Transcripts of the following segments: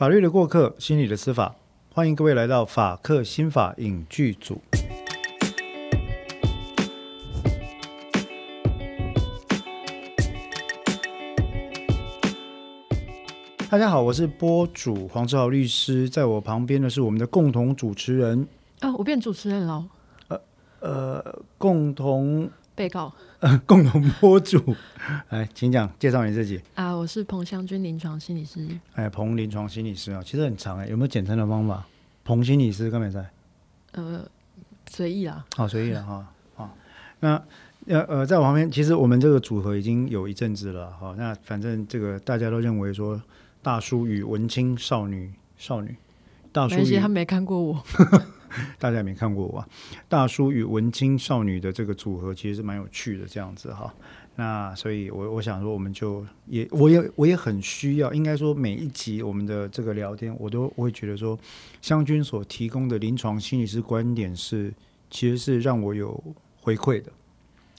法律的过客，心理的司法，欢迎各位来到法客心法影剧组。大家好，我是播主黄志豪律师，在我旁边的是我们的共同主持人，啊，我变主持人了，呃，共同被告呃 共同播主，来，请讲，介绍你自己。啊，我是彭湘君临床心理师，哎，彭临床心理师啊，其实很长哎，有没有简称的方法？彭心理师，刚才在。呃，随意啦，好，随意了哈。好，那呃呃，在我旁边，其实我们这个组合已经有一阵子了哈。那反正这个大家都认为说，大叔与文青少女少女，大叔没关系，与他没看过我，大家也没看过我啊。大叔与文青少女的这个组合其实是蛮有趣的，这样子哈。那所以我，我想说，我们就也，我也我也很需要，应该说每一集我们的这个聊天，我都我会觉得说，湘君所提供的临床心理师观点是，其实是让我有回馈的，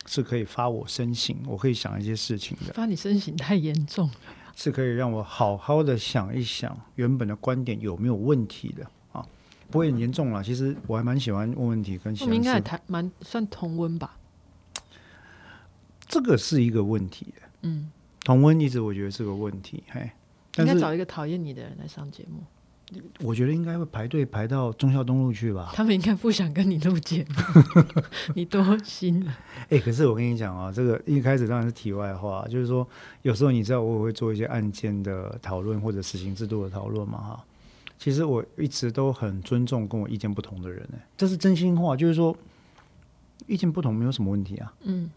是可以发我深省，我可以想一些事情的，发你身形太严重了，是可以让我好好的想一想原本的观点有没有问题的啊，不会很严重啦。其实我还蛮喜欢问问题跟喜欢我们应该还谈蛮算同温吧，这个是一个问题，嗯，同温一直我觉得是个问题，嘿，应该找一个讨厌你的人来上节目，我觉得应该会排队排到忠孝东路去吧。他们应该不想跟你录节目，你多心了，哎、可是我跟你讲啊，这个一开始当然是题外话，就是说有时候你知道我也会做一些案件的讨论或者死刑制度的讨论嘛，哈。其实我一直都很尊重跟我意见不同的人、哎，这是真心话，就是说意见不同没有什么问题啊。嗯，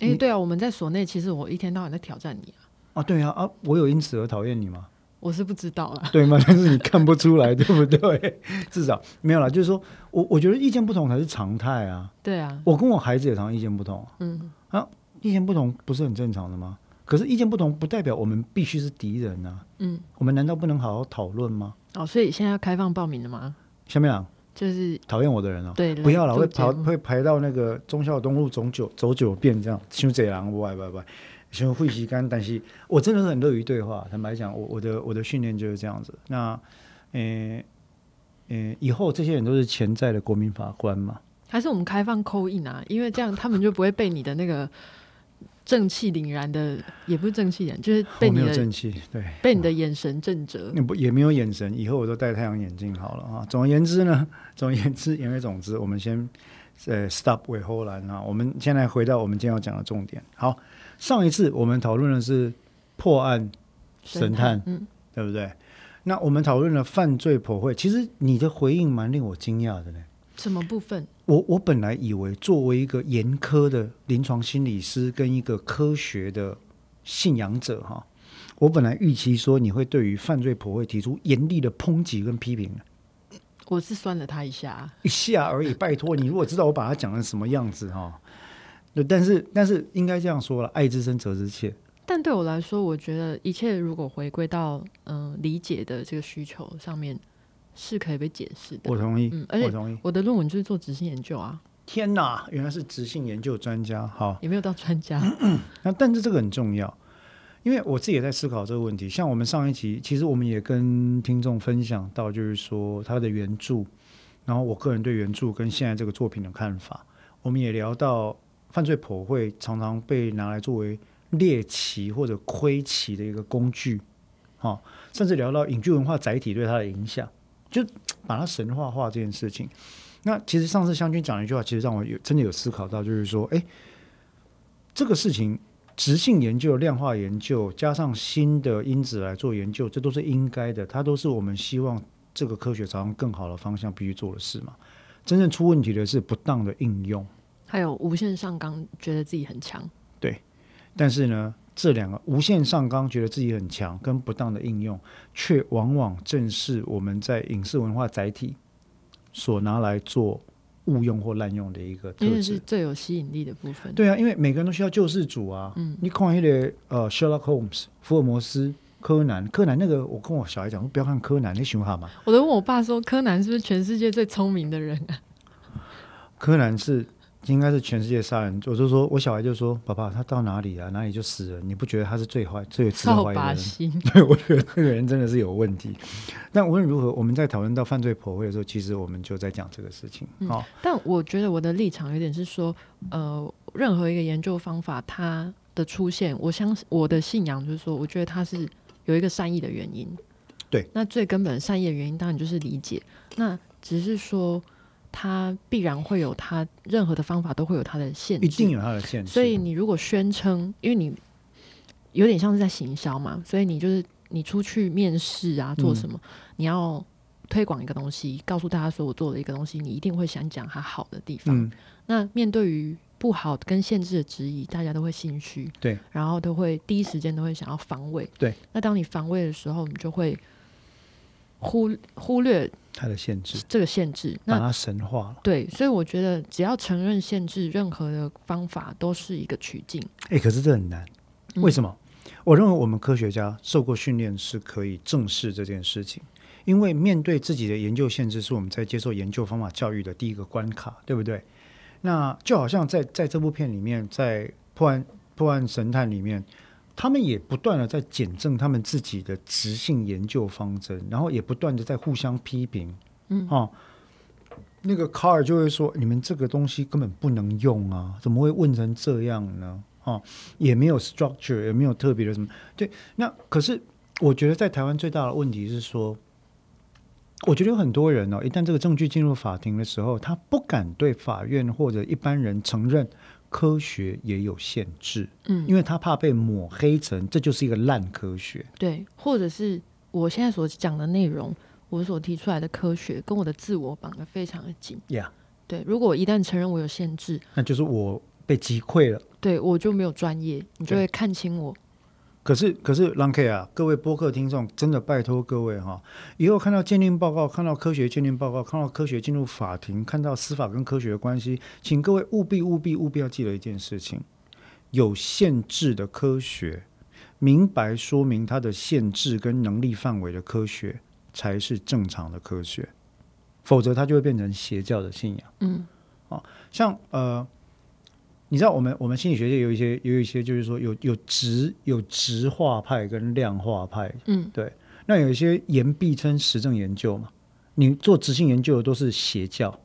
哎、你对啊，我们在所内，其实我一天到晚在挑战你啊，啊，对啊，啊，我有因此而讨厌你吗？我是不知道啦，对吗？但是你看不出来，对不对？至少没有啦，就是说我我觉得意见不同才是常态啊。对啊，我跟我孩子也常常意见不同，嗯啊，意见不同不是很正常的吗？可是意见不同不代表我们必须是敌人啊。嗯，我们难道不能好好讨论吗？哦，所以现在要开放报名了吗？下面啊，就是讨厌我的人哦，对，不要了，会排会排到那个忠孝东路走九走九遍这样，像这人不爱不爱不爱，伤费时间。但是我真的是很乐于对话，坦白讲，我我的我的训练就是这样子。那，呃呃，以后这些人都是潜在的国民法官嘛？还是我们开放扣印啊？因为这样他们就不会被你的那个正气凛然的，也不是正气凛然，就是被你的正气，对，被你的眼神震折。那不也没有眼神，以后我都戴太阳眼镜好了啊。总而言之呢，总而言之，言而总之，我们先呃 stop 尾后兰啊。我们先来回到我们今天要讲的重点。好，上一次我们讨论的是破案，神探嗯，对不对？那我们讨论了犯罪破会，其实你的回应蛮令我惊讶的呢。什么部分？我我本来以为作为一个严苛的临床心理师跟一个科学的信仰者哈，我本来预期说你会对于犯罪剖绘提出严厉的抨击跟批评，我是酸了他一下啊，一下而已。拜托你，如果知道我把他讲成什么样子哈，对，但是但是应该这样说了，爱之深责之切。但对我来说，我觉得一切如果回归到嗯、呃理解的这个需求上面，是可以被解释的。我同意，嗯而且我同意。我的论文就是做执行研究啊，天哪，原来是执行研究专家。好，也没有到专家。那但是这个很重要，因为我自己也在思考这个问题。像我们上一集，其实我们也跟听众分享到，就是说他的原著，然后我个人对原著跟现在这个作品的看法。我们也聊到犯罪剖会常常被拿来作为猎奇或者窥奇的一个工具，哦，甚至聊到影剧文化载体对它的影响，就把它神话化这件事情。那其实上次湘军讲了一句话，其实让我有真的有思考到，就是说，哎，这个事情直性研究、量化研究，加上新的因子来做研究，这都是应该的，它都是我们希望这个科学朝向更好的方向必须做的事嘛。真正出问题的是不当的应用，还有无限上纲，觉得自己很强。对但是呢，这两个无限上纲觉得自己很强，跟不当的应用，却往往正是我们在影视文化载体所拿来做误用或滥用的一个特因为是质。最有吸引力的部分。对啊，因为每个人都需要救世主啊。嗯你看那个呃，Sherlock Holmes、福尔摩斯、柯南，柯南那个，我跟我小孩讲说不要看柯南，你喜欢嘛？我都问我爸说，柯南是不是全世界最聪明的人啊？柯南是应该是全世界杀人。我就说我小孩就说：“爸爸，他到哪里啊？哪里就死人？你不觉得他是最坏、最值得扫怀疑的人？” 对，我觉得这个人真的是有问题。但无论如何，我们在讨论到犯罪剖绘的时候，其实我们就在讲这个事情。嗯哦，但我觉得我的立场有点是说，呃，任何一个研究方法它的出现，我相信我的信仰就是说，我觉得它是有一个善意的原因。对，那最根本的善意的原因当然就是理解，那只是说它必然会有它任何的方法都会有它的限制，一定有它的限制。所以你如果宣称，因为你有点像是在行销嘛，所以你就是你出去面试啊，做什么，你要推广一个东西，告诉大家说我做了一个东西，你一定会想讲它好的地方。嗯，那面对于不好跟限制的质疑，大家都会心虚，对，然后都会第一时间都会想要防卫，对。那当你防卫的时候，你就会忽忽略它的限制，这个限制。那把它神化了。对，所以我觉得只要承认限制，任何的方法都是一个取径。哎，可是这很难，嗯为什么？我认为我们科学家受过训练是可以正视这件事情，因为面对自己的研究限制，是我们在接受研究方法教育的第一个关卡，对不对？那就好像在在这部片里面，在破案破案神探里面，他们也不断的在检证他们自己的直性研究方针，然后也不断的在互相批评，嗯哦。那个卡尔就会说：“你们这个东西根本不能用啊，怎么会问成这样呢？哦，也没有 structure，也没有特别的什么。对，那可是我觉得在台湾最大的问题是说，我觉得有很多人哦，一旦这个证据进入法庭的时候，他不敢对法院或者一般人承认科学也有限制，嗯，因为他怕被抹黑成这就是一个烂科学。对，或者是我现在所讲的内容，我所提出来的科学跟我的自我绑得非常的紧。呀、对，如果我一旦承认我有限制，那就是我被击溃了。对我就没有专业，你就会看清我。可是，可是，郎 K 啊，各位播客听众，真的拜托各位哈，以后看到鉴定报告，看到科学鉴定报告，看到科学进入法庭，看到司法跟科学的关系，请各位务必、务必、务必要记得一件事情：有限制的科学，明白说明它的限制跟能力范围的科学，才是正常的科学，否则它就会变成邪教的信仰。嗯像呃，你知道我们我们心理学界有一些有一些就是说有有直有直化派跟量化派，嗯。对。那有一些言必称实证研究嘛，你做直性研究的都是邪教，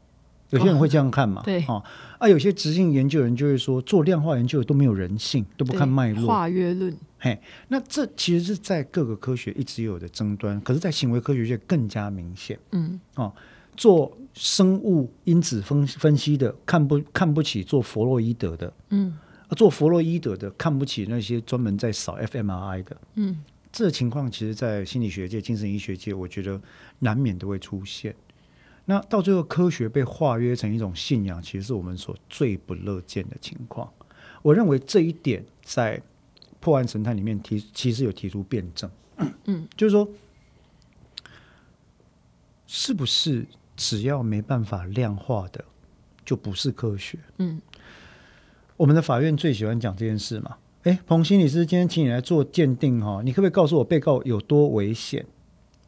有些人会这样看嘛，对。啊啊，有些直性研究人就会说做量化研究的都没有人性，都不看脉络，化约论。嘿。那这其实是在各个科学一直有的争端，可是，在行为科学界更加明显。嗯。做生物因子分分析的看不看不起做弗洛伊德的，嗯。啊做弗洛伊德的看不起那些专门在扫 fMRI 的，嗯。这情况其实，在心理学界、精神医学界，我觉得难免都会出现。那到最后，科学被化约成一种信仰，其实是我们所最不乐见的情况。我认为这一点在破案神探里面提，其实有提出辩证，嗯，就是说，是不是只要没办法量化的，就不是科学？嗯，我们的法院最喜欢讲这件事嘛。哎，彭心理师，今天请你来做鉴定哈，你可不可以告诉我被告有多危险？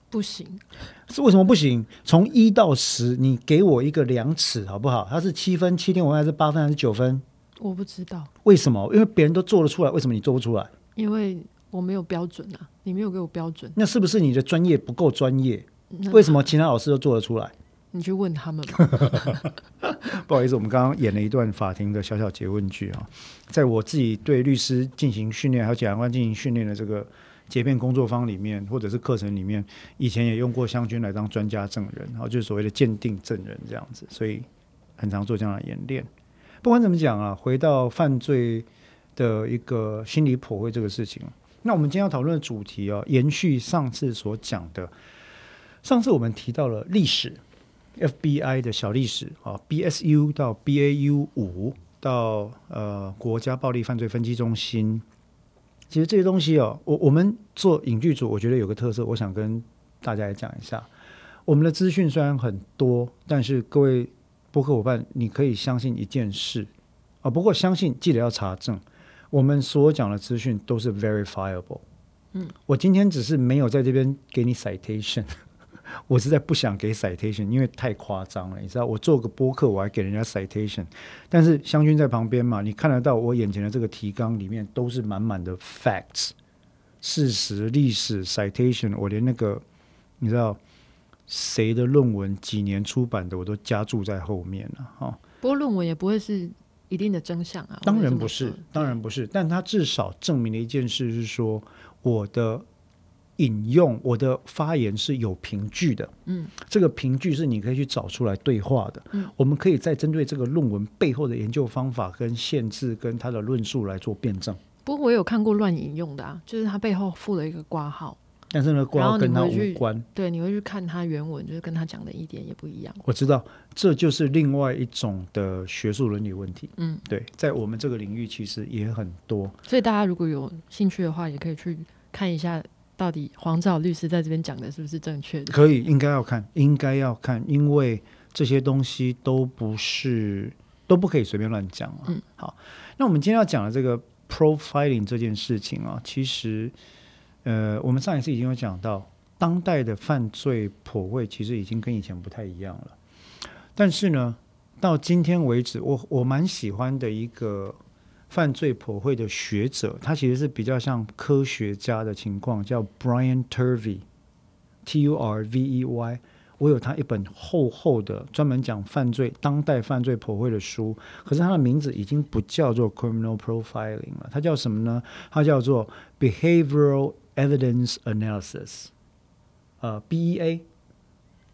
不行。是为什么不行？从一到十，你给我一个量尺好不好？它是七分、七点五分，还是八分，还是九分？我不知道，为什么？因为别人都做得出来，为什么你做不出来？因为我没有标准啊，你没有给我标准。那是不是你的专业不够专业？为什么其他老师都做得出来？你去问他们吧。不好意思，我们刚刚演了一段法庭的小小诘问句啊，在我自己对律师进行训练，还有检察官进行训练的这个结辩工作坊里面，或者是课程里面，以前也用过湘军来当专家证人，然后就是所谓的鉴定证人这样子，所以很常做这样的演练。不管怎么讲啊，回到犯罪的一个心理剖绘这个事情，那我们今天要讨论的主题哦，延续上次所讲的，上次我们提到了历史。FBI 的小历史啊，BSU 到 BAU 五到呃国家暴力犯罪分析中心，其实这些东西哦，我我们做影剧组，我觉得有个特色，我想跟大家来讲一下。我们的资讯虽然很多，但是各位播客伙伴，你可以相信一件事啊，不过相信记得要查证，我们所讲的资讯都是 verifiable。嗯，我今天只是没有在这边给你 citation。我实在不想给 citation，因为太夸张了。你知道，我做个播客我还给人家 citation，但是湘军在旁边嘛，你看得到我眼前的这个提纲里面都是满满的 facts、事实、历史 citation，我连那个你知道谁的论文几年出版的我都加注在后面了哈。不过论文也不会是一定的真相啊，当然不是，当然不是，但它至少证明了一件事，是说我的引用、我的发言是有凭据的。嗯，这个凭据是你可以去找出来对话的。嗯，我们可以再针对这个论文背后的研究方法、跟限制、跟他的论述来做辩证。不过我有看过乱引用的啊，就是他背后附了一个挂号，但是呢，然挂号跟他无关。对，你会去看他原文，就是跟他讲的一点也不一样。我知道，这就是另外一种的学术伦理问题。嗯，对，在我们这个领域其实也很多。所以大家如果有兴趣的话，也可以去看一下，到底黄兆律师在这边讲的是不是正确的。可以，应该要看，应该要看，因为这些东西都不是都不可以随便乱讲啊。嗯，好，那我们今天要讲的这个 profiling 这件事情啊，其实呃，我们上一次已经有讲到，当代的犯罪颇位其实已经跟以前不太一样了。但是呢，到今天为止，我我蛮喜欢的一个犯罪颇会的学者，他其实是比较像科学家的情况，叫 Brian Turvey。T U R V E Y，我有他一本厚厚的专门讲犯罪、当代犯罪普惠的书，可是他的名字已经不叫做 Criminal Profiling 了，他叫什么呢？他叫做 Behavioral Evidence Analysis，呃，B E A，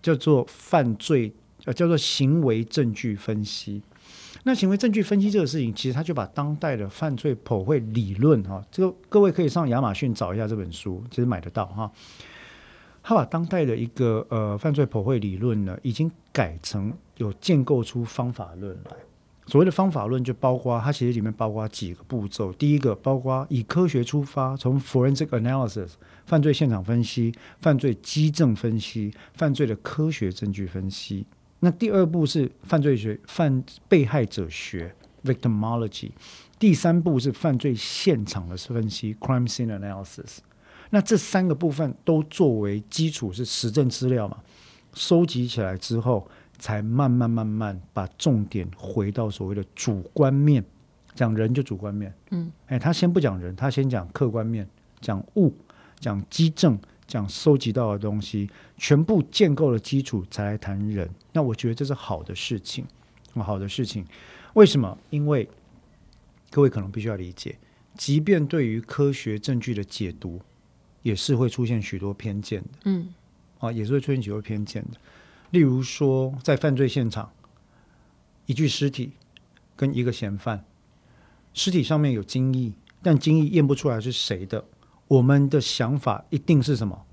叫做犯罪，呃，叫做行为证据分析。那行为证据分析这个事情，其实他就把当代的犯罪剖绘理论哈，这个各位可以上亚马逊找一下这本书，其实买得到哈。他把当代的一个呃犯罪剖绘理论呢，已经改成有建构出方法论来。所谓的方法论，就包括它其实里面包括几个步骤。第一个，包括以科学出发，从 forensic analysis 犯罪现场分析、犯罪基证分析、犯罪的科学证据分析。那第二步是犯罪学、犯被害者学 victimology。第三步是犯罪现场的分析 crime scene analysis。那这三个部分都作为基础是实证资料嘛，收集起来之后，才慢慢慢慢把重点回到所谓的主观面，讲人就主观面，嗯，哎，他先不讲人，他先讲客观面，讲物，讲基证，讲收集到的东西，全部建构了基础，才来谈人。那我觉得这是好的事情，好的事情。为什么？因为各位可能必须要理解，即便对于科学证据的解读。也是会出现许多偏见的，嗯，啊，也是会出现许多偏见的。例如说，在犯罪现场，一具尸体跟一个嫌犯，尸体上面有精液，但精液验不出来是谁的。我们的想法一定是什么？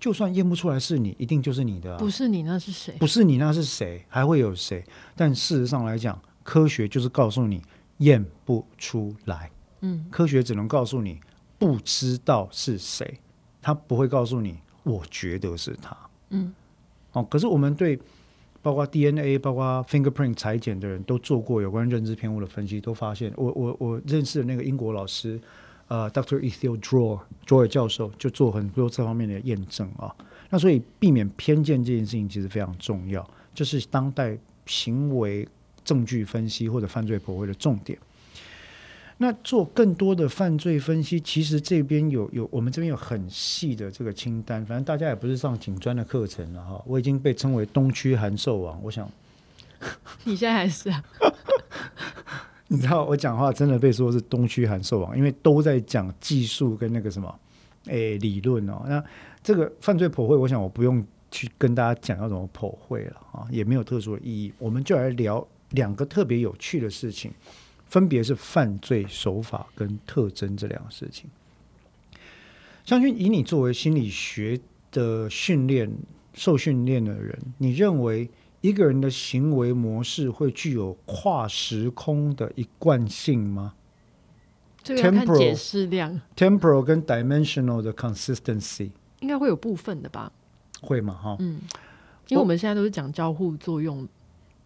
就算验不出来是你，一定就是你的、啊。不是你那是谁？不是你那是谁？还会有谁？但事实上来讲，科学就是告诉你验不出来。嗯，科学只能告诉你不知道是谁，他不会告诉你我觉得是他。嗯，哦，可是我们对包括 DNA、包括 fingerprint 裁剪的人都做过有关认知偏误的分析，都发现我我我认识的那个英国老师，呃，Dr. Ethiel Drawer Drawer 教授就做很多这方面的验证啊。那所以避免偏见这件事情其实非常重要，这是当代行为证据分析或者犯罪驳回的重点。那做更多的犯罪分析，其实这边有有我们这边有很细的这个清单，反正大家也不是上警专的课程了哈。我已经被称为东区函授王，我想你现在还是啊？你知道我讲话真的被说是东区函授王，因为都在讲技术跟那个什么诶理论哦。那这个犯罪剖绘，我想我不用去跟大家讲要怎么剖绘了啊，也没有特殊的意义。我们就来聊两个特别有趣的事情。分别是犯罪手法跟特征这两个事情。将军，以你作为心理学的训练、受训练的人，你认为一个人的行为模式会具有跨时空的一贯性吗？这个要看解释量，temporal 跟 dimensional 的 consistency 应该会有部分的吧？会嘛？哈，嗯，因为我们现在都是讲交互作用。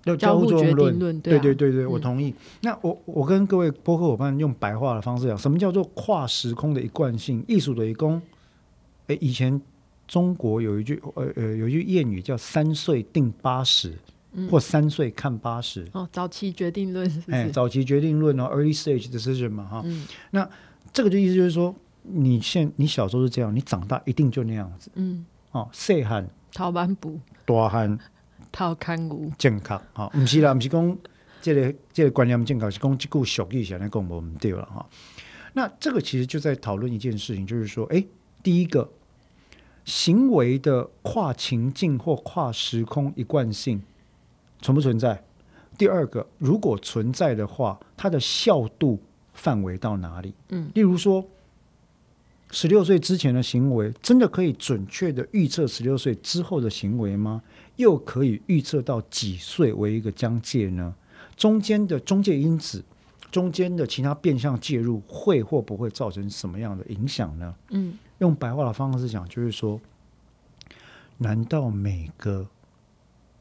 要交互决定论，论，对对对对对，我同意。那我我跟各位播客伙伴用白话的方式讲，什么叫做跨时空的一贯性？艺术的一功，哎，以前中国有一句呃呃有一句谚语叫“三岁定八十”，或“三岁看八十”。哦，早期决定论是不哎，早期决定论哦，early stage decision 嘛，哈。嗯。那这个就意思就是说，你现你小时候是这样，你长大一定就那样子。嗯，哦。细汉、逃班补，大汉、套看骨，健康，哈、不是啦，不是讲这个这个观念健康，是讲这句俗语下来讲我们对了哈。那这个其实就在讨论一件事情，就是说，哎，第一个行为的跨情境或跨时空一贯性存不存在？第二个，如果存在的话，它的效度范围到哪里？嗯，例如说，十六岁之前的行为，真的可以准确的预测十六岁之后的行为吗？又可以预测到几岁为一个疆界呢？中间的中介因子，中间的其他变相介入，会或不会造成什么样的影响呢？嗯，用白话的方式讲，就是说，难道每个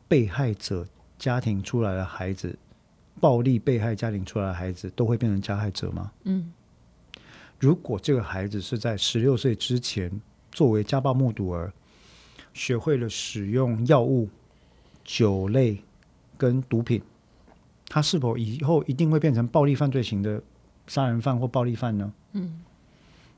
被害者家庭出来的孩子，暴力被害家庭出来的孩子，都会变成加害者吗？嗯，如果这个孩子是在十六岁之前作为家暴目睹儿，学会了使用药物、酒类跟毒品，他是否以后一定会变成暴力犯罪型的杀人犯或暴力犯呢？嗯，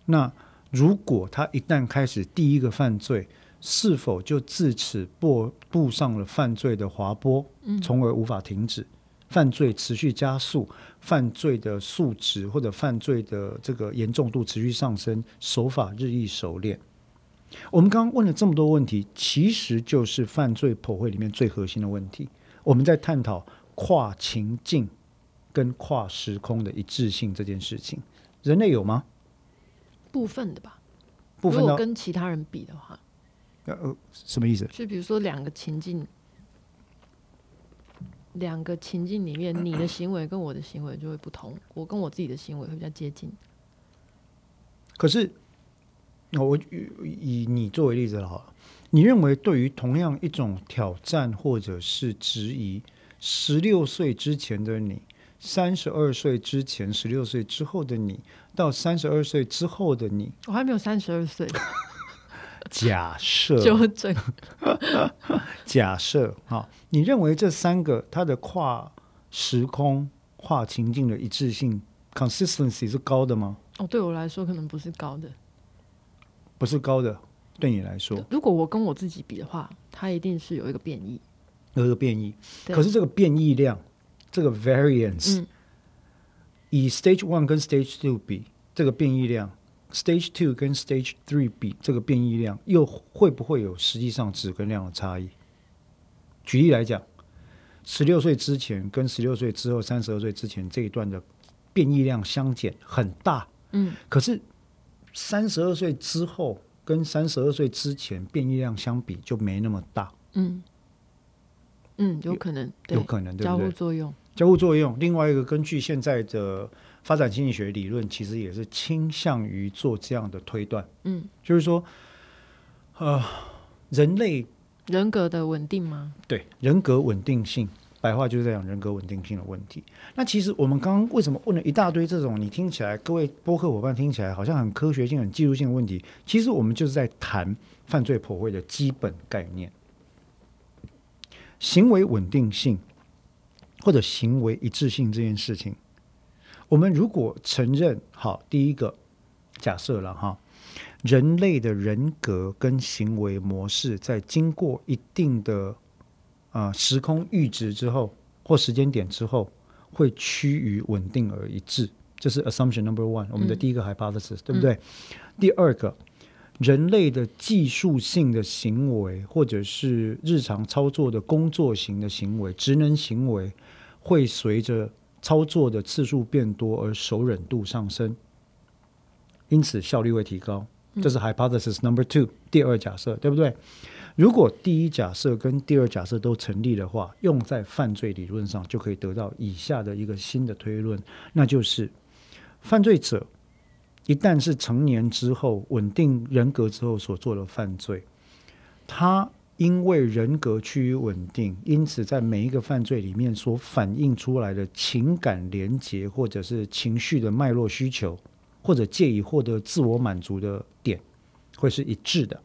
那如果他一旦开始第一个犯罪，是否就自此步步上了犯罪的滑坡，从而无法停止？犯罪持续加速，犯罪的数值或者犯罪的这个严重度持续上升，手法日益熟练。我们刚刚问了这么多问题，其实就是犯罪剖绘里面最核心的问题。我们在探讨跨情境跟跨时空的一致性这件事情，人类有吗？部分的吧。部分如果跟其他人比的话，呃呃什么意思？就比如说两个情境，两个情境里面，你的行为跟我的行为就会不同，我跟我自己的行为会比较接近。可是，哦我以以你作为例子了好了，你认为对于同样一种挑战或者是质疑，十六岁之前的你，三十二岁之前，十六岁之后的你，到三十二岁之后的你，我还没有三十二岁，假设纠正。假设哈，你认为这三个它的跨时空、跨情境的一致性 （consistency） 是高的吗？哦，对我来说可能不是高的。不是高的，对你来说如果我跟我自己比的话，它一定是有一个变异。有一个变异。可是这个变异量，这个 variance，、嗯。以 stage one 跟 stage two 比，这个变异量；stage two 跟 stage three 比，这个变异量又会不会有实际上质跟量的差异？举例来讲，十六岁之前跟十六岁之后，三十二岁之前这一段的变异量相减很大，嗯，可是三十二岁之后跟三十二岁之前变异量相比就没那么大，嗯嗯，有可能，对有可能对交不对？互作用。交互作用。另外一个，根据现在的发展心理学理论，其实也是倾向于做这样的推断，嗯，就是说，呃，人类人格的稳定吗？对人格稳定性，白话就是这样人格稳定性的问题。那其实我们刚刚为什么问了一大堆这种你听起来，各位播客伙伴听起来好像很科学性、很技术性的问题，其实我们就是在谈犯罪破坏的基本概念，行为稳定性或者行为一致性这件事情。我们如果承认，好，第一个假设了哈，人类的人格跟行为模式在经过一定的呃时空阈值之后或时间点之后，会趋于稳定而一致，这是 assumption number one，我们的第一个 hypothesis，、对不对？第二个，人类的技术性的行为或者是日常操作的工作型的行为、职能行为，会随着操作的次数变多而熟忍度上升，因此效率会提高。这是 hypothesis number two，第二假设，对不对？如果第一假设跟第二假设都成立的话，用在犯罪理论上就可以得到以下的一个新的推论，那就是犯罪者一旦是成年之后稳定人格之后所做的犯罪，他因为人格趋于稳定，因此在每一个犯罪里面所反映出来的情感连结或者是情绪的脉络需求，或者借以获得自我满足的点，会是一致的。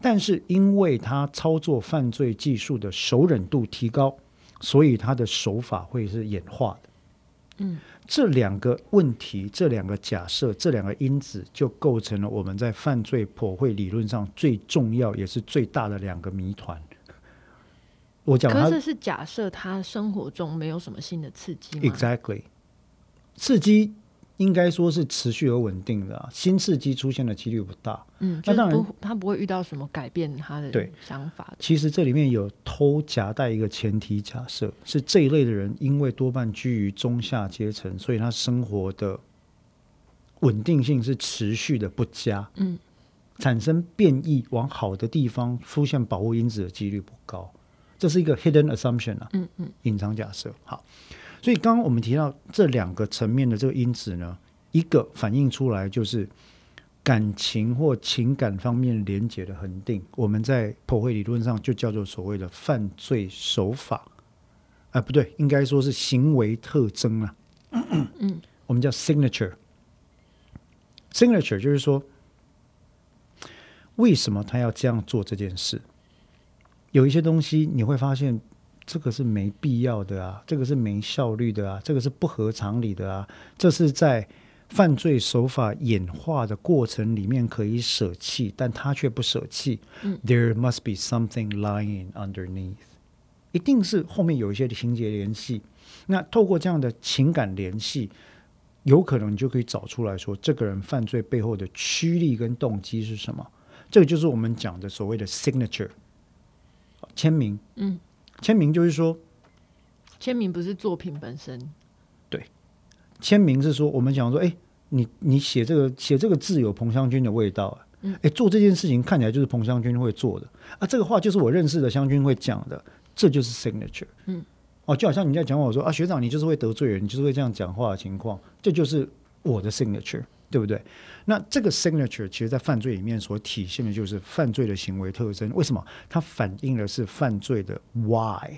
但是因为他操作犯罪技术的熟稔度提高，所以他的手法会是演化的。嗯，这两个问题，这两个假设，这两个因子，就构成了我们在犯罪破会理论上最重要也是最大的两个谜团。我讲他可是这是假设他生活中没有什么新的刺激吗？Exactly 刺激应该说是持续而稳定的、啊，新刺激出现的几率不大。嗯，就是那当然不，他不会遇到什么改变他的对想法的。其实这里面有偷夹带一个前提假设，是这一类的人因为多半居于中下阶层，所以他生活的稳定性是持续的不佳，嗯，产生变异往好的地方出现保护因子的几率不高，这是一个 hidden assumption 啊，嗯嗯，隐藏假设。好，所以刚刚我们提到这两个层面的这个因子呢，一个反映出来就是感情或情感方面连结的恒定，我们在剖绘理论上就叫做所谓的犯罪手法，啊、不对，应该说是行为特征啊，嗯，我们叫 signature。signature 就是说，为什么他要这样做这件事？有一些东西你会发现，这个是没必要的啊，这个是没效率的啊，这个是不合常理的啊，这是在犯罪手法演化的过程里面可以舍弃，但他却不舍弃。嗯 There must be something lying underneath，一定是后面有一些情节联系。那透过这样的情感联系，有可能你就可以找出来说，这个人犯罪背后的驱力跟动机是什么。这个就是我们讲的所谓的 signature 签名。嗯，签名就是说，签名不是作品本身，对签名是说我们讲说，哎，你你写这个写这个字有彭香君的味道，嗯。哎，做这件事情看起来就是彭香君会做的。啊，这个话就是我认识的香君会讲的，这就是 signature。嗯，哦，就好像你在讲我说啊，学长你就是会得罪人，你就是会这样讲话的情况，这就是我的 signature，对不对？那这个 signature 其实在犯罪里面所体现的就是犯罪的行为特征。为什么？它反映的是犯罪的 why，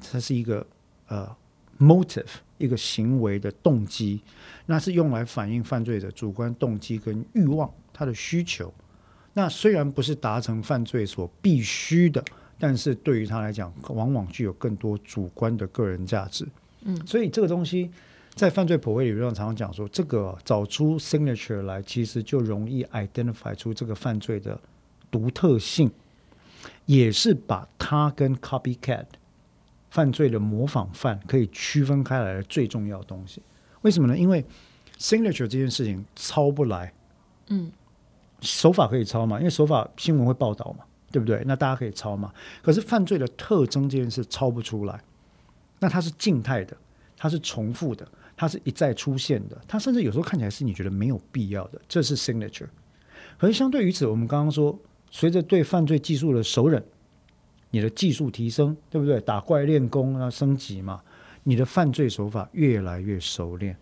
它是一个呃 motive，一个行为的动机，那是用来反映犯罪的主观动机跟欲望，他的需求。那虽然不是达成犯罪所必须的，但是对于他来讲，往往具有更多主观的个人价值。嗯，所以这个东西在犯罪普惠理论上常常讲说，这个找出 signature 来，其实就容易 identify 出这个犯罪的独特性，也是把它跟 copycat 犯罪的模仿犯可以区分开来的最重要的东西。为什么呢？因为 signature 这件事情抄不来，嗯，手法可以抄嘛，因为手法新闻会报道嘛，对不对？那大家可以抄嘛。可是犯罪的特征这件事抄不出来，那它是静态的，它是重复的，它是一再出现的，它甚至有时候看起来是你觉得没有必要的，这是 signature。可是相对于此，我们刚刚说，随着对犯罪技术的熟稔，你的技术提升，对不对？打怪练功啊，升级嘛，你的犯罪手法越来越熟练，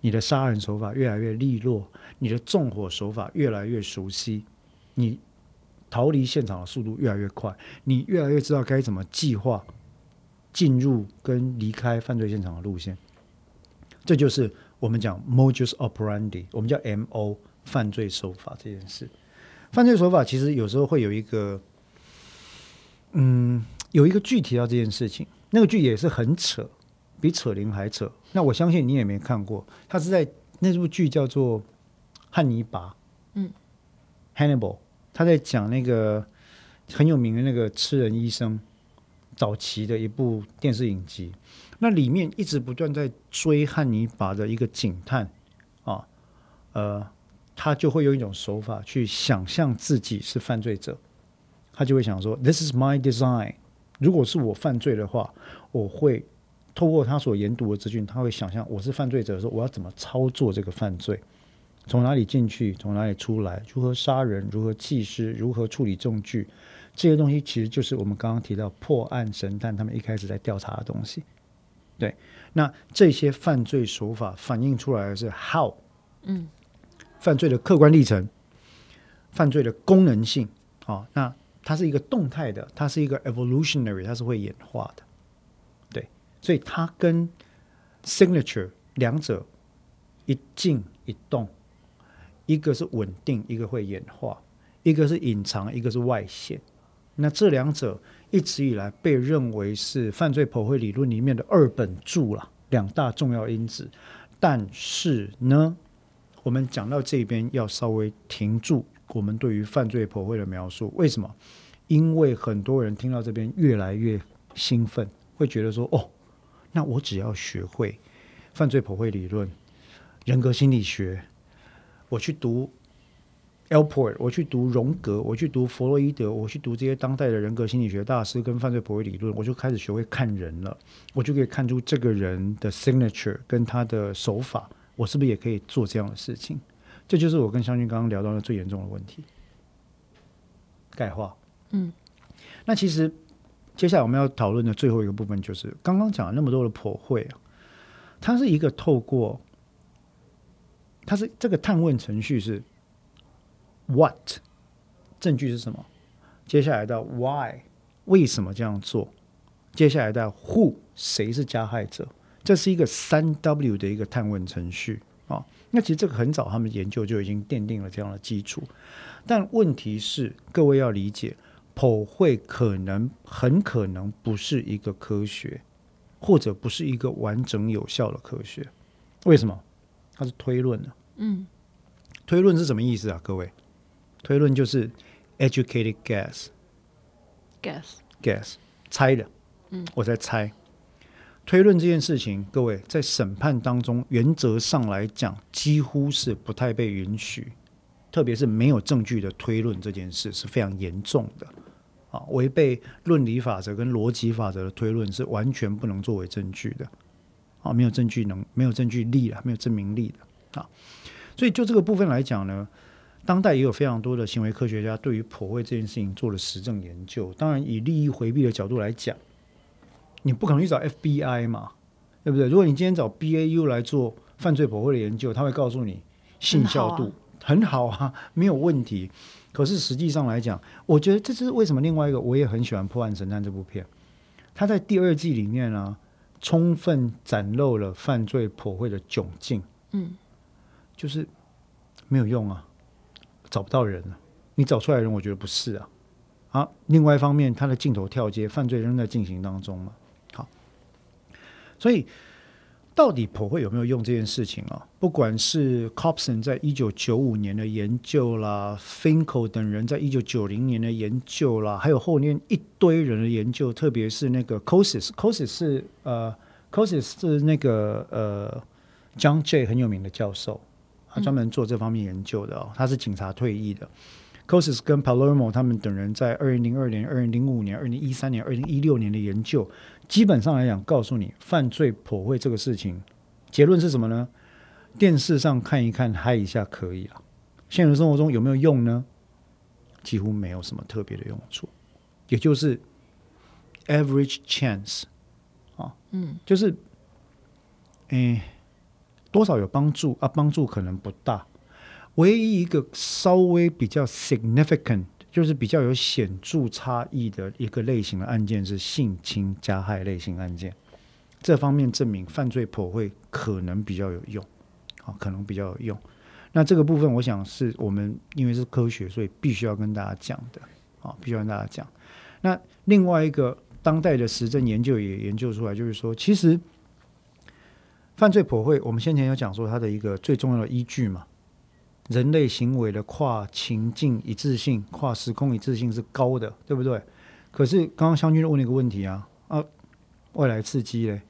你的杀人手法越来越利落，你的纵火手法越来越熟悉，你逃离现场的速度越来越快，你越来越知道该怎么计划进入跟离开犯罪现场的路线。这就是我们讲 modus operandi，我们叫 M.O. 犯罪手法这件事。犯罪手法其实有时候会有一个，嗯，有一个具体到这件事情，那个剧也是很扯，比扯铃还扯。那我相信你也没看过，他是在那部剧叫做《汉尼拔》，嗯，Hannibal，他在讲那个很有名的那个吃人医生早期的一部电视影集。那里面一直不断在追汉尼拔的一个警探啊，呃，他就会用一种手法去想象自己是犯罪者，他就会想说：“This is my design。”如果是我犯罪的话，我会透过他所研读的资讯，他会想象我是犯罪者的时候，我要怎么操作这个犯罪，从哪里进去，从哪里出来，如何杀人，如何弃尸，如何处理证据，这些东西其实就是我们刚刚提到破案神探他们一开始在调查的东西。对，那这些犯罪手法反映出来的是 how，嗯，犯罪的客观历程，犯罪的功能性啊、哦，那它是一个动态的，它是一个 evolutionary，它是会演化的，对，所以它跟 signature 两者一静一动，一个是稳定，一个会演化，一个是隐藏，一个是外显。那这两者一直以来被认为是犯罪剖绘理论里面的二本柱了，两大重要因子。但是呢，我们讲到这边要稍微停住我们对于犯罪剖绘的描述。为什么？因为很多人听到这边越来越兴奋，会觉得说：“哦，那我只要学会犯罪剖绘理论、人格心理学，我去读。” Alport，我去读荣格，我去读弗洛伊德，我去读这些当代的人格心理学大师跟犯罪博弈理论，我就开始学会看人了。我就可以看出这个人的 signature 跟他的手法，我是不是也可以做这样的事情？这就是我跟湘军刚刚聊到的最严重的问题。钙化，嗯，那其实接下来我们要讨论的最后一个部分，就是刚刚讲了那么多的破会啊，它是一个透过，它是这个探问程序是。What 证据是什么？接下来的 Why 为什么这样做？接下来的 Who 谁是加害者？这是一个三 W 的一个探问程序啊。那其实这个很早他们研究就已经奠定了这样的基础。但问题是，各位要理解，普会可能很可能不是一个科学，或者不是一个完整有效的科学。为什么？它是推论的。嗯，推论是什么意思啊？各位？推论就是 educated guess，guess，guess，猜的，嗯，我在猜。推论这件事情，各位在审判当中，原则上来讲，几乎是不太被允许，特别是没有证据的推论这件事是非常严重的。啊，违背论理法则跟逻辑法则的推论是完全不能作为证据的。啊，没有证据能，没有证据力了，没有证明力的。啊，所以就这个部分来讲呢。当代也有非常多的行为科学家对于破会这件事情做了实证研究。当然，以利益回避的角度来讲，你不可能去找 FBI 嘛，对不对？如果你今天找 BAU 来做犯罪破会的研究，他会告诉你信效度很好啊，没有问题。可是实际上来讲，我觉得这是为什么另外一个我也很喜欢《破案神探》这部片，他在第二季里面呢，充分展露了犯罪破会的窘境。嗯，就是没有用啊。找不到人了，你找出来人，我觉得不是啊。啊，另外一方面，他的镜头跳接，犯罪仍在进行当中嘛。好，所以到底普会有没有用这件事情啊？不管是 Copson 在一九九五年的研究啦，Finkel 等人在一九九零年的研究啦，还有后面一堆人的研究，特别是那个 Cosis，Cosis 是呃，Cosis 是那个呃，John J 很有名的教授。他专门做这方面研究的哦，他是警察退役的。Cosis 跟 Palermo 他们等人在二零零二年、二零零五年、二零一三年、二零一六年的研究，基本上来讲，告诉你犯罪破会这个事情，结论是什么呢？电视上看一看、嗨一下可以了，现实生活中有没有用呢？几乎没有什么特别的用处，也就是 average chance 啊，嗯，就是，哎。多少有帮助啊？帮助可能不大。唯一一个稍微比较 significant，就是比较有显著差异的一个类型的案件是性侵加害类型案件。这方面证明犯罪破会可能比较有用，啊，可能比较有用。那这个部分，我想是我们因为是科学，所以必须要跟大家讲的，啊，必须要跟大家讲。那另外一个当代的实证研究也研究出来，就是说，其实。犯罪普惠，我们先前有讲说它的一个最重要的依据嘛，人类行为的跨情境一致性、跨时空一致性是高的，对不对？可是刚刚湘军问了一个问题啊啊，外来刺激嘞，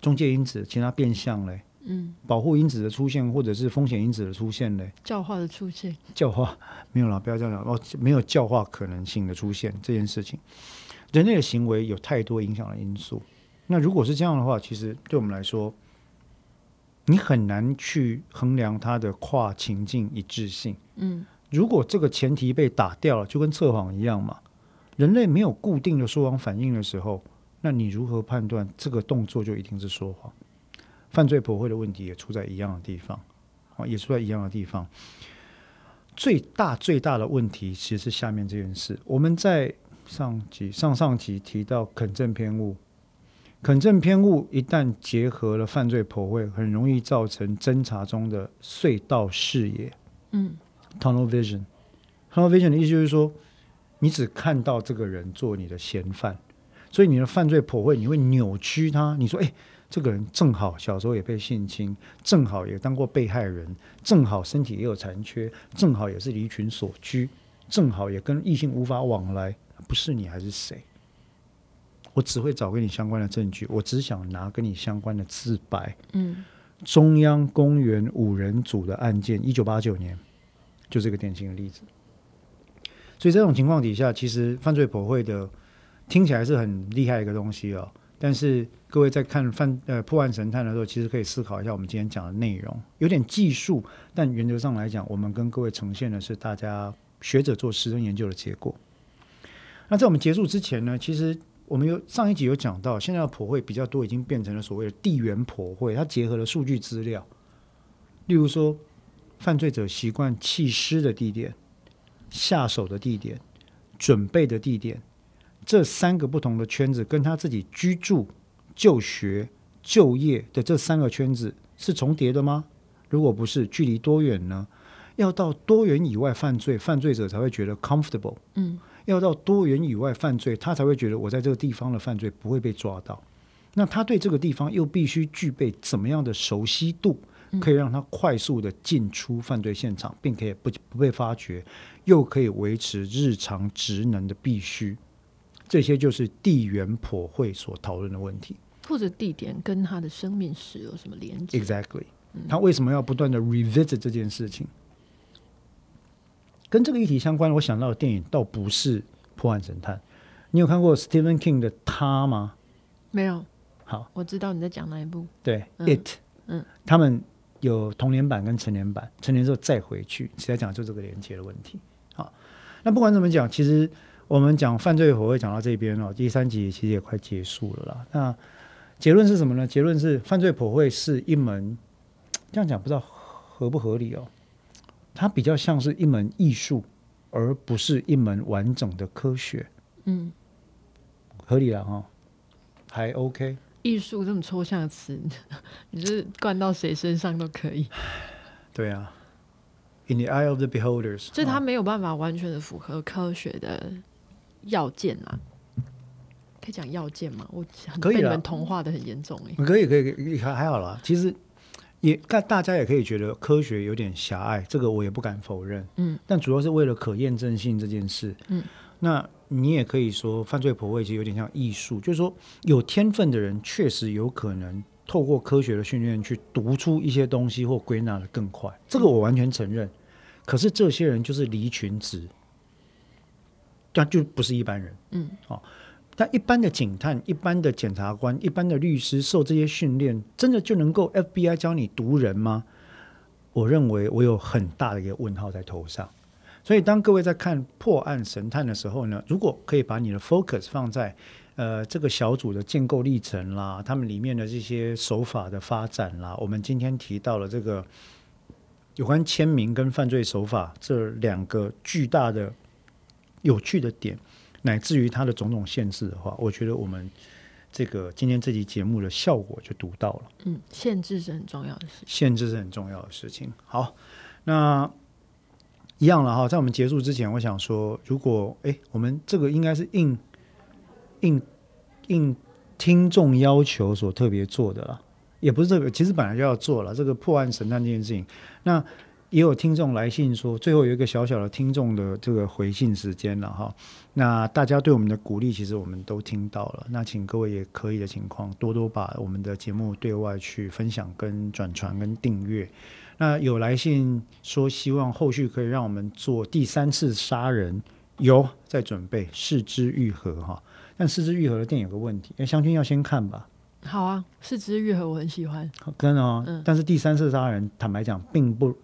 中介因子、其他变相嘞，嗯，保护因子的出现或者是风险因子的出现嘞，教化的出现，教化没有了，不要这样讲哦，没有教化可能性的出现这件事情，人类的行为有太多影响的因素。那如果是这样的话，其实对我们来说，你很难去衡量它的跨情境一致性。嗯，如果这个前提被打掉了，就跟测谎一样嘛。人类没有固定的说谎反应的时候，那你如何判断这个动作就一定是说谎？犯罪破会的问题也出在一样的地方，啊，也出在一样的地方。最大最大的问题其实是下面这件事。我们在上集、上上集提到肯正偏误。肯正偏误一旦结合了犯罪破会，很容易造成侦查中的隧道视野，嗯，tunnel vision，tunnel vision 的意思就是说，你只看到这个人做你的嫌犯，所以你的犯罪破会你会扭曲他。你说，哎，这个人正好小时候也被性侵，正好也当过被害人，正好身体也有残缺，正好也是离群所居，正好也跟异性无法往来，不是你还是谁？我只会找跟你相关的证据，我只想拿跟你相关的自白。嗯，中央公园五人组的案件，一九八九年，就这个典型的例子。所以这种情况底下，其实犯罪破会的听起来是很厉害一个东西哦。但是各位在看犯呃破案神探的时候，其实可以思考一下我们今天讲的内容，有点技术，但原则上来讲，我们跟各位呈现的是大家学者做实证研究的结果。那在我们结束之前呢，其实我们有上一集有讲到，现在的破会比较多，已经变成了所谓的地缘破会，它结合了数据资料，例如说犯罪者习惯弃尸的地点。下手的地点、准备的地点，这三个不同的圈子跟他自己居住、就学、就业的这三个圈子是重叠的吗？如果不是，距离多远呢？要到多远以外犯罪，犯罪者才会觉得 comfortable。嗯，要到多元以外犯罪，他才会觉得我在这个地方的犯罪不会被抓到。那他对这个地方又必须具备怎么样的熟悉度？可以让他快速的进出犯罪现场，并可以不不被发觉，又可以维持日常职能的必须，这些就是地缘破会所讨论的问题。或者地点跟他的生命史有什么连接？Exactly，他为什么要不断的 revisit 这件事情？跟这个议题相关，我想到的电影倒不是破案神探。你有看过 Stephen King 的他吗？没有。好，我知道你在讲哪一部。对，It。嗯，他们。有童年版跟成年版，成年之后再回去，实在讲就这个连接的问题。好，那不管怎么讲，其实我们讲犯罪火会讲到这边哦，第三集其实也快结束了啦。那结论是什么呢？结论是犯罪普会是一门这样讲不知道合不合理哦，它比较像是一门艺术，而不是一门完整的科学。嗯，合理了哈，还 OK。艺术这么抽象的词，你是灌到谁身上都可以。对啊，In the eye of the beholders，所以它没有办法完全的符合科学的要件啊。可以讲要件吗？我被你们同化的很严重哎。可以可以，还还好啦。其实也大大家也可以觉得科学有点狭隘，这个我也不敢否认。嗯，但主要是为了可验证性这件事。嗯，那。你也可以说，犯罪婆位其实有点像艺术，就是说有天分的人确实有可能透过科学的训练去读出一些东西或归纳的更快，这个我完全承认。可是这些人就是离群值，但就不是一般人。嗯，哦，但一般的警探、一般的检察官、一般的律师受这些训练，真的就能够 FBI 教你读人吗？我认为我有很大的一个问号在头上。所以，当各位在看破案神探的时候呢，如果可以把你的 focus 放在呃这个小组的建构历程啦，他们里面的这些手法的发展啦，我们今天提到了这个有关签名跟犯罪手法这两个巨大的有趣的点，乃至于它的种种限制的话，我觉得我们这个今天这期节目的效果就读到了。嗯，限制是很重要的事，限制是很重要的事情。好，那。一样了哈，在我们结束之前，我想说，如果哎，我们这个应该是应应应听众要求所特别做的了，也不是特别，其实本来就要做了这个破案神探这件事情。那也有听众来信说，最后有一个小小的听众的这个回信时间了哈。那大家对我们的鼓励，其实我们都听到了。那请各位也可以的情况，多多把我们的节目对外去分享、跟转传、跟订阅。那有来信说希望后续可以让我们做第三次杀人，有在准备，四肢愈合哈。但四肢愈合的电影有个问题，哎，湘君要先看吧。好啊，四肢愈合我很喜欢，真的哦。但是第三次杀人，坦白讲，并不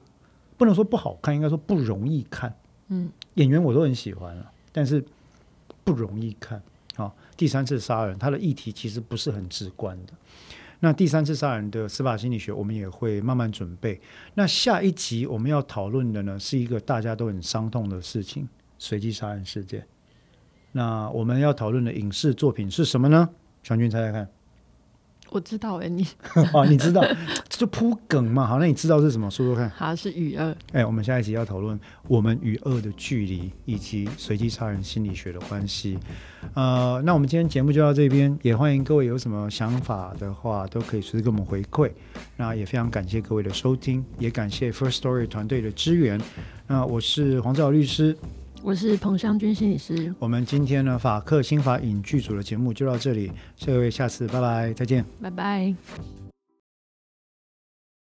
不能说不好看，应该说不容易看。嗯，演员我都很喜欢了，但是不容易看。好，第三次杀人，它的议题其实不是很直观的。那第三次杀人的司法心理学，我们也会慢慢准备。那下一集我们要讨论的呢，是一个大家都很伤痛的事情——随机杀人事件。那我们要讨论的影视作品是什么呢？全军猜猜看。我知道哎、你 哦，你知道，这就铺梗嘛。好，那你知道是什么？说说看。好是与二，哎，我们下一集要讨论我们与恶的距离，以及随机杀人心理学的关系。呃，那我们今天节目就到这边，也欢迎各位有什么想法的话，都可以随时跟我们回馈。那也非常感谢各位的收听，也感谢 First Story 团队的支援。那我是黄兆律师，我是彭湘君心理师，我们今天呢法克新法影剧组的节目就到这里，各位下次拜拜，再见。拜拜。